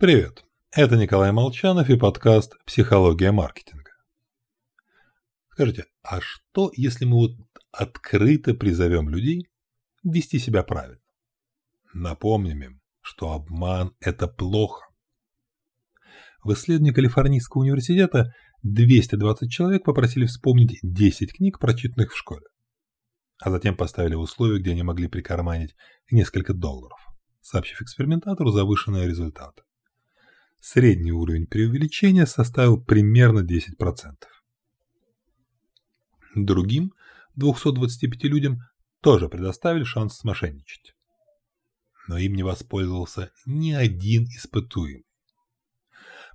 Привет, это Николай Молчанов и подкаст «Психология маркетинга». Скажите, а что, если мы вот открыто призовем людей вести себя правильно? Напомним им, что обман – это плохо. В исследовании Калифорнийского университета 220 человек попросили вспомнить 10 книг, прочитанных в школе. А затем поставили условия, где они могли прикарманить несколько долларов, сообщив экспериментатору завышенные результаты. Средний уровень преувеличения составил примерно 10%. Другим 225 людям тоже предоставили шанс смошенничать. Но им не воспользовался ни один испытуемый.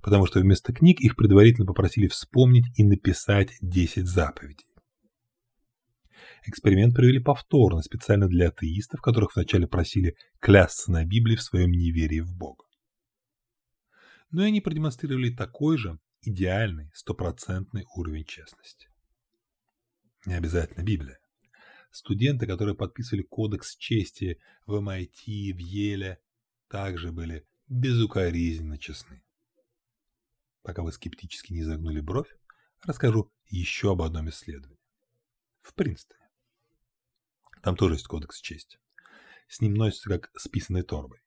Потому что вместо книг их предварительно попросили вспомнить и написать 10 заповедей. Эксперимент провели повторно, специально для атеистов, которых вначале просили клясться на Библии в своем неверии в Бога но и они продемонстрировали такой же идеальный стопроцентный уровень честности. Не обязательно Библия. Студенты, которые подписывали кодекс чести в MIT, в Еле, также были безукоризненно честны. Пока вы скептически не загнули бровь, расскажу еще об одном исследовании. В Принстоне. Там тоже есть кодекс чести. С ним носится как с писаной торбой.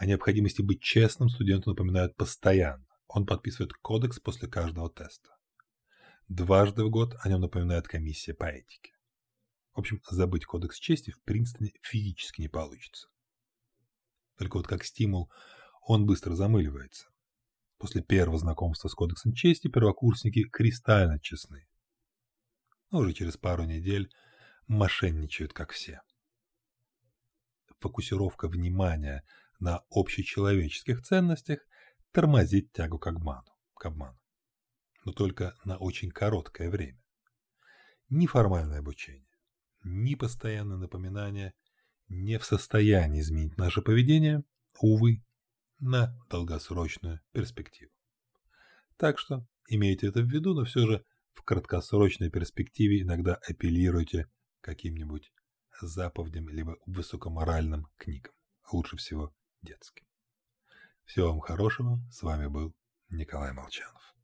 О необходимости быть честным студенту напоминают постоянно. Он подписывает кодекс после каждого теста. Дважды в год о нем напоминает комиссия по этике. В общем, забыть кодекс чести в Принстоне физически не получится. Только вот как стимул он быстро замыливается. После первого знакомства с кодексом чести первокурсники кристально честны. Но уже через пару недель мошенничают как все. Фокусировка внимания на общечеловеческих ценностях тормозит тягу к обману, к обману. Но только на очень короткое время. Ни формальное обучение, ни постоянное напоминание не в состоянии изменить наше поведение, увы, на долгосрочную перспективу. Так что имейте это в виду, но все же в краткосрочной перспективе иногда апеллируйте каким-нибудь заповедям либо высокоморальным книгам. Лучше всего детским. Всего вам хорошего. С вами был Николай Молчанов.